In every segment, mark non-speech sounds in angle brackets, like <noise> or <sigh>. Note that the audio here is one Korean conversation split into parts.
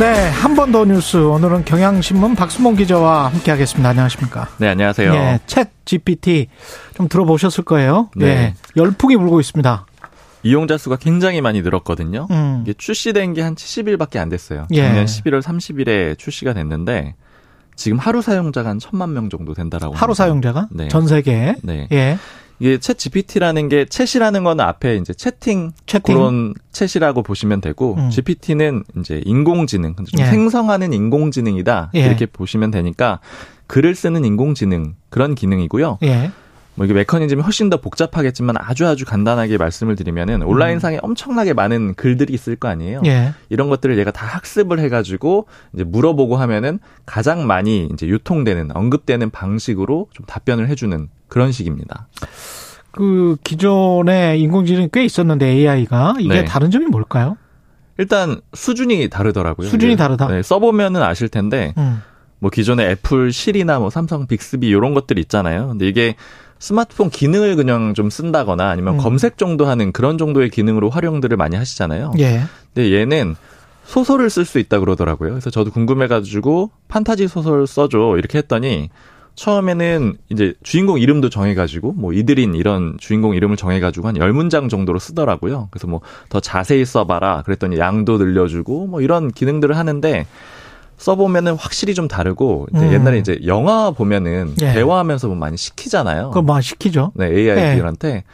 네, 한 번 더 뉴스. 오늘은 경향신문 박수몽 기자와 함께 하겠습니다. 안녕하십니까? 네, 안녕하세요. 네, 챗 GPT 좀 들어보셨을 거예요. 네. 네 열풍이 불고 있습니다. 이용자 수가 굉장히 많이 늘었거든요. 음. 이게 출시된 게 한 70일밖에 안 됐어요. 예. 작년 11월 30일에 출시가 됐는데 지금 하루 사용자가 한 천만 명 정도 된다라고. 하루 합니다. 사용자가? 네. 전 세계에? 네. 예. 이게 챗 GPT라는 게 챗이라는 거는 앞에 이제 채팅, 채팅? 그런 챗이라고 보시면 되고 음. GPT는 이제 인공지능, 좀 예. 생성하는 인공지능이다 예. 이렇게 보시면 되니까 글을 쓰는 인공지능 그런 기능이고요. 예. 뭐 이게 메커니즘이 훨씬 더 복잡하겠지만 아주 아주 간단하게 말씀을 드리면은 온라인상에 음. 엄청나게 많은 글들이 있을 거 아니에요. 예. 이런 것들을 얘가 다 학습을 해가지고 이제 물어보고 하면은 가장 많이 이제 유통되는 언급되는 방식으로 좀 답변을 해주는 그런 식입니다. 그 기존에 인공지능이 꽤 있었는데 AI가 이게 네. 다른 점이 뭘까요? 일단 수준이 다르더라고요. 수준이 다르다. 네, 써보면은 아실 텐데 음. 뭐 기존에 애플 실이나 뭐 삼성 빅스비 이런 것들이 있잖아요. 근데 이게 스마트폰 기능을 그냥 좀 쓴다거나 아니면 음. 검색 정도 하는 그런 정도의 기능으로 활용들을 많이 하시잖아요. 예. 근데 얘는 소설을 쓸 수 있다 그러더라고요. 그래서 저도 궁금해가지고 판타지 소설 써줘 이렇게 했더니 처음에는 이제 주인공 이름도 정해가지고 뭐 이들인 이런 주인공 이름을 정해가지고 한 열 문장 정도로 쓰더라고요. 그래서 뭐 더 자세히 써봐라 그랬더니 양도 늘려주고 뭐 이런 기능들을 하는데 써보면은 확실히 좀 다르고 이제 음. 옛날에 이제 영화 보면은 예. 대화하면서 뭐 많이 시키잖아요. 그거 많이 시키죠. 네 AI들한테. 예.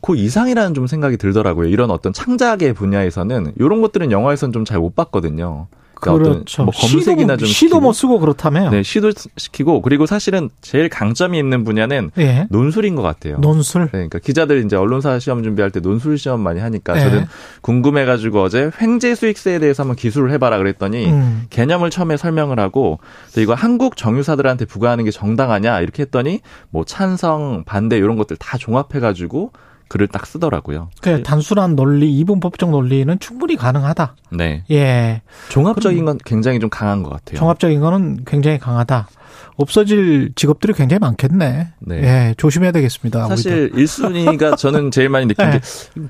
그 이상이라는 좀 생각이 들더라고요. 이런 어떤 창작의 분야에서는 이런 것들은 영화에서는 좀 잘 못 봤거든요. 그러니까 그렇죠. 뭐 검색이나 시도, 좀 시도 못 쓰고 그렇다며요. 네, 시도 시키고 그리고 사실은 제일 강점이 있는 분야는 예. 논술인 것 같아요. 논술. 네, 그러니까 기자들 이제 언론사 시험 준비할 때 논술 시험 많이 하니까 예. 저는 궁금해가지고 어제 횡재 수익세에 대해서 한번 기술을 해봐라 그랬더니 음. 개념을 처음에 설명을 하고 이거 한국 정유사들한테 부과하는 게 정당하냐 이렇게 했더니 뭐 찬성 반대 이런 것들 다 종합해가지고 글을 딱 쓰더라고요. 그 단순한 논리, 이분법적 논리는 충분히 가능하다. 네. 예. 종합적인 건 굉장히 좀 강한 것 같아요. 종합적인 거는 굉장히 강하다. 없어질 직업들이 굉장히 많겠네. 네. 예, 조심해야 되겠습니다. 사실 우리도. 1순위가 저는 제일 많이 느낀 <laughs> 네. 게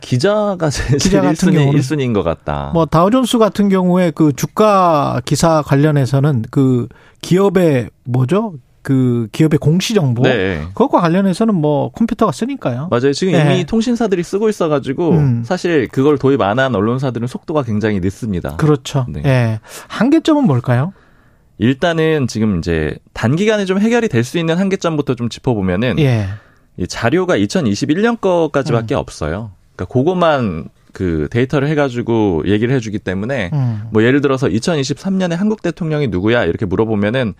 기자가 제일 기자 같은 1순위, 1순위인 것 같다. 뭐 다우존스 같은 경우에 그 주가 기사 관련해서는 그 기업의 뭐죠? 그 기업의 공시 정보 네. 그것과 관련해서는 뭐 컴퓨터가 쓰니까요. 맞아요. 지금 네. 이미 통신사들이 쓰고 있어가지고 음. 사실 그걸 도입 안 한 언론사들은 속도가 굉장히 늦습니다. 그렇죠. 네. 네. 한계점은 뭘까요? 일단은 지금 이제 단기간에 좀 해결이 될 수 있는 한계점부터 좀 짚어보면은 예. 이 자료가 2021년 거까지밖에 음. 없어요. 그러니까 그것만 그 데이터를 해가지고 얘기를 해주기 때문에 음. 뭐 예를 들어서 2023년에 한국 대통령이 누구야 이렇게 물어보면은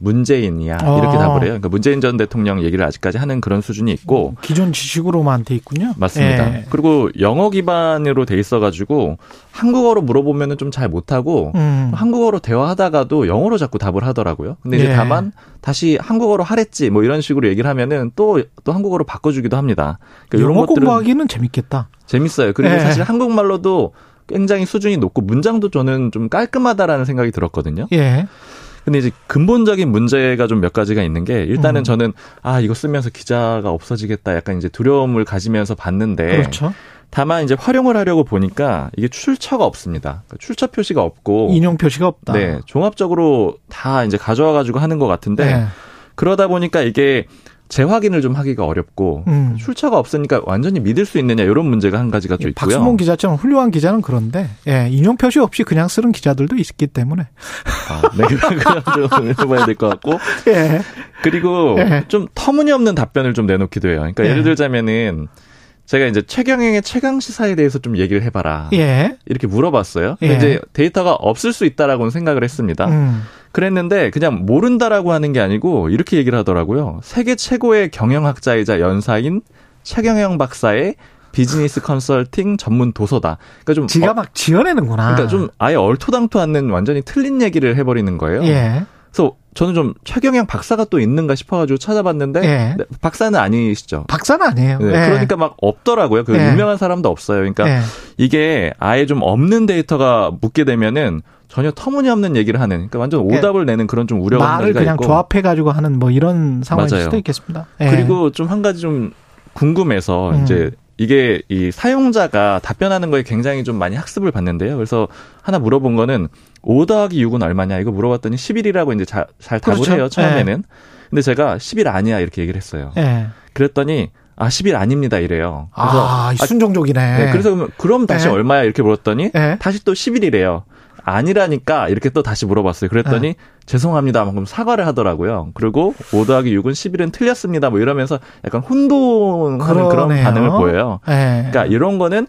문재인이야 이렇게 아. 답을 해요. 그러니까 문재인 전 대통령 얘기를 아직까지 하는 그런 수준이 있고 음, 기존 지식으로만 돼 있군요. 맞습니다. 예. 그리고 영어 기반으로 돼 있어가지고 한국어로 물어보면은 좀 잘 못하고 음. 한국어로 대화하다가도 영어로 자꾸 답을 하더라고요. 근데 이제 예. 다만 다시 한국어로 하랬지 뭐 이런 식으로 얘기를 하면은 또또 한국어로 바꿔주기도 합니다. 그러니까 영어 공부하기는 재밌겠다. 재밌어요. 그리고 예. 사실 한국말로도 굉장히 수준이 높고 문장도 저는 좀 깔끔하다라는 생각이 들었거든요. 예. 근데 이제 근본적인 문제가 좀 몇 가지가 있는 게 일단은 음. 저는 아 이거 쓰면서 기자가 없어지겠다 약간 이제 두려움을 가지면서 봤는데 그렇죠. 다만 이제 활용을 하려고 보니까 이게 출처가 없습니다. 그러니까 출처 표시가 없고 인용 표시가 없다. 네, 종합적으로 다 이제 가져와 가지고 하는 것 같은데 네. 그러다 보니까 이게 재확인을 좀 하기가 어렵고 음. 출처가 없으니까 완전히 믿을 수 있느냐 이런 문제가 한 가지가 또 있고요. 박수몽 기자처럼 훌륭한 기자는 그런데 예, 인용 표시 없이 그냥 쓰는 기자들도 있기 때문에 아, 네, 그런 좀 해봐야 될 것 같고 <laughs> 예. 그리고 예. 좀 터무니없는 답변을 좀 내놓기도 해요. 그러니까 예. 예를 들자면은 제가 이제 최경영의 최강 시사에 대해서 좀 얘기를 해봐라. 예. 이렇게 물어봤어요. 근데 예. 이제 데이터가 없을 수 있다라고는 생각을 했습니다. 음. 그랬는데 그냥 모른다라고 하는 게 아니고 이렇게 얘기를 하더라고요. 세계 최고의 경영학자이자 연사인 최경영 박사의 비즈니스 <laughs> 컨설팅 전문 도서다. 그러니까 좀 지가 어, 막 지어내는구나. 그러니까 좀 아예 얼토당토 않는 완전히 틀린 얘기를 해버리는 거예요. 예. 그래서 저는 좀 최경영 박사가 또 있는가 싶어가지고 찾아봤는데 네. 네, 박사는 아니시죠. 박사는 아니에요. 네, 네. 그러니까 막 없더라고요. 그 유명한 사람도 없어요. 그러니까 이게 아예 좀 없는 데이터가 묻게 되면은 전혀 터무니없는 얘기를 하는, 그러니까 완전 오답을 내는 그런 좀 우려가 말을 그냥 조합해 가지고 하는 뭐 이런 상황일 맞아요. 수도 있겠습니다. 그리고 좀 한 가지 좀 궁금해서 음. 이제 이게 이 사용자가 답변하는 거에 굉장히 좀 많이 학습을 받는데요. 그래서 하나 물어본 거는 5 더하기 6은 얼마냐 이거 물어봤더니 11이라고 이제 자, 잘 답을 그렇죠. 해요 처음에는. 네. 근데 제가 10일 아니야 이렇게 얘기를 했어요. 네. 그랬더니 아 10일 아닙니다 이래요. 그래서 아, 순종적이네. 네, 그래서 그럼 다시 네. 얼마야 이렇게 물었더니 네. 다시 또 10일이래요. 아니라니까 이렇게 또 다시 물어봤어요. 그랬더니 네. 죄송합니다. 그럼 사과를 하더라고요. 그리고 5 더하기 6은 11은 틀렸습니다. 뭐 이러면서 약간 혼돈하는 그러네요. 그런 반응을 보여요. 네. 그러니까 이런 거는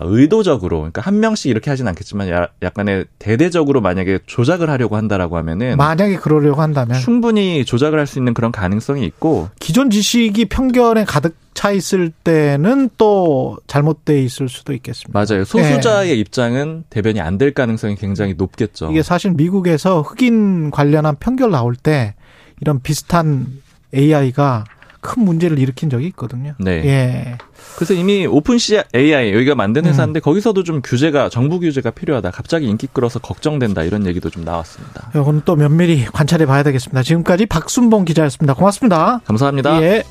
의도적으로 그러니까 한 명씩 이렇게 하진 않겠지만 약간의 대대적으로 만약에 조작을 하려고 한다라고 하면은 만약에 그러려고 한다면 충분히 조작을 할 수 있는 그런 가능성이 있고 기존 지식이 편견에 가득 차 있을 때는 또 잘못돼 있을 수도 있겠습니다. 맞아요. 소수자의 네. 입장은 대변이 안 될 가능성이 굉장히 높겠죠. 이게 사실 미국에서 흑인 관련한 편견 나올 때 이런 비슷한 AI가 큰 문제를 일으킨 적이 있거든요. 네. 예. 그래서 이미 오픈시 AI 여기가 만든 회사인데 음. 거기서도 좀 규제가 정부 규제가 필요하다. 갑자기 인기 끌어서 걱정된다 이런 얘기도 좀 나왔습니다. 이건 또 면밀히 관찰해 봐야 되겠습니다. 지금까지 박순봉 기자였습니다. 고맙습니다. 감사합니다. 예.